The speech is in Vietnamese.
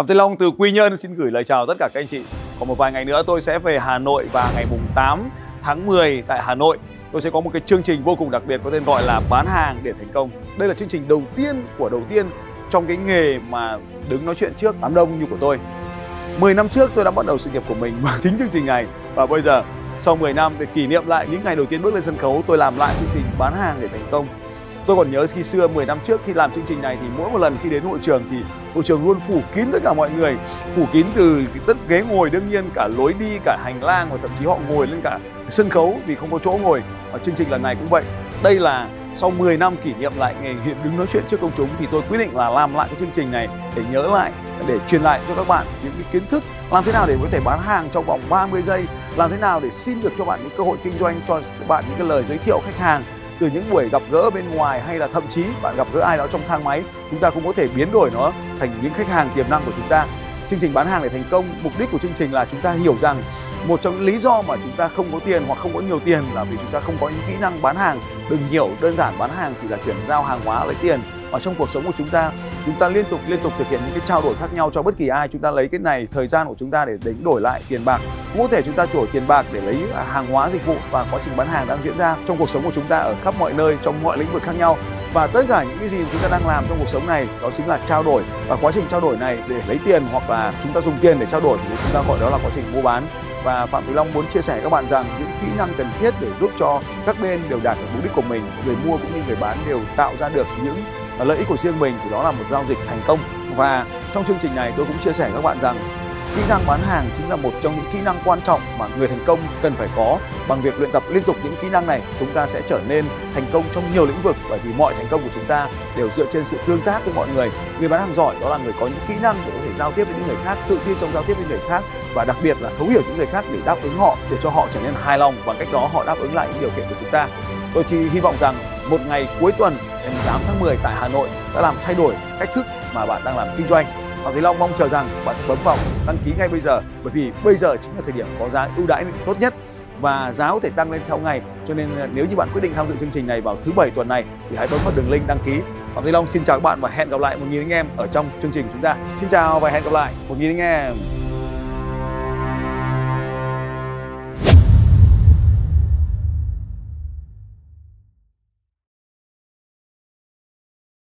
Phạm Thế Long từ Quy Nhơn xin gửi lời chào tất cả các anh chị. Còn một vài ngày nữa tôi sẽ về Hà Nội và ngày mùng 8 tháng 10 tại Hà Nội tôi sẽ có một cái chương trình vô cùng đặc biệt có tên gọi là bán hàng để thành công. Đây là chương trình đầu tiên của đầu tiên trong cái nghề mà đứng nói chuyện trước đám đông như của tôi. 10 năm trước tôi đã bắt đầu sự nghiệp của mình bằng chính chương trình này và bây giờ, sau 10 năm để kỷ niệm lại những ngày đầu tiên bước lên sân khấu, tôi làm lại chương trình bán hàng để thành công tôi còn nhớ khi xưa 10 năm trước khi làm chương trình này thì mỗi một lần khi đến hội trường thì hội trường luôn phủ kín tất cả mọi người, phủ kín từ tất ghế ngồi, đương nhiên cả lối đi, cả hành lang và thậm chí họ ngồi lên cả sân khấu vì không có chỗ ngồi. Và chương trình lần này cũng vậy. Đây là sau 10 năm kỷ niệm lại nghề hiện đứng nói chuyện trước công chúng thì tôi quyết định là làm lại cái chương trình này để nhớ lại, để truyền lại cho các bạn những cái kiến thức làm thế nào để có thể bán hàng trong vòng 30 giây, làm thế nào để xin được cho bạn những cơ hội kinh doanh, cho bạn những cái lời giới thiệu khách hàng từ những buổi gặp gỡ bên ngoài hay là thậm chí bạn gặp gỡ ai đó trong thang máy, chúng ta cũng có thể biến đổi nó thành những khách hàng tiềm năng của chúng ta. Chương trình bán hàng để thành công, mục đích của chương trình là chúng ta hiểu rằng một trong những lý do mà chúng ta không có tiền hoặc không có nhiều tiền là vì chúng ta không có những kỹ năng bán hàng. Đừng hiểu đơn giản bán hàng chỉ là chuyển giao hàng hóa lấy tiền ở trong cuộc sống của chúng ta chúng ta liên tục liên tục thực hiện những cái trao đổi khác nhau cho bất kỳ ai. Chúng ta lấy cái này, thời gian của chúng ta để đánh đổi lại tiền bạc. Cũng có thể chúng ta đổi tiền bạc để lấy à, hàng hóa, dịch vụ và quá trình bán hàng đang diễn ra trong cuộc sống của chúng ta ở khắp mọi nơi, trong mọi lĩnh vực khác nhau. Và tất cả những cái gì chúng ta đang làm trong cuộc sống này, đó chính là trao đổi. Và quá trình trao đổi này để lấy tiền hoặc là chúng ta dùng tiền để trao đổi thì chúng ta gọi đó là quá trình mua bán và Phạm thị Long muốn chia sẻ các bạn rằng những kỹ năng cần thiết để giúp cho các bên đều đạt được mục đích của mình, người mua cũng như người bán đều tạo ra được những à, lợi ích của riêng mình, thì đó là một giao dịch thành công. Và trong chương trình này tôi cũng chia sẻ các bạn rằng kỹ năng bán hàng chính là một trong những kỹ năng quan trọng mà người thành công cần phải có. Bằng việc luyện tập liên tục những kỹ năng này, chúng ta sẽ trở nên thành công trong nhiều lĩnh vực bởi vì mọi thành công của chúng ta đều dựa trên sự tương tác với mọi người. Người bán hàng giỏi đó là người có những kỹ năng để có thể giao tiếp với những người khác, tự tin trong giao tiếp với người khác và đặc biệt là thấu hiểu những người khác để đáp ứng họ, để cho họ trở nên hài lòng. Và cách đó, họ đáp ứng lại những điều kiện của chúng ta. Tôi chỉ hy vọng rằng một ngày cuối tuần, ngày 8 tháng 10 tại Hà Nội, đã làm thay đổi cách thức mà bạn đang làm kinh doanh. Hoàng Thế Long mong chờ rằng bạn sẽ bấm vào đăng ký ngay bây giờ, bởi vì bây giờ chính là thời điểm có giá ưu đãi tốt nhất và giá có thể tăng lên theo ngày. Cho nên à, nếu như bạn quyết định tham dự chương trình này vào thứ bảy tuần này thì hãy bấm vào đường link đăng ký. Hoàng Thế Long xin chào các bạn và hẹn gặp lại một nghìn anh em ở trong chương trình chúng ta. Xin chào và hẹn gặp lại. Một nghìn anh em.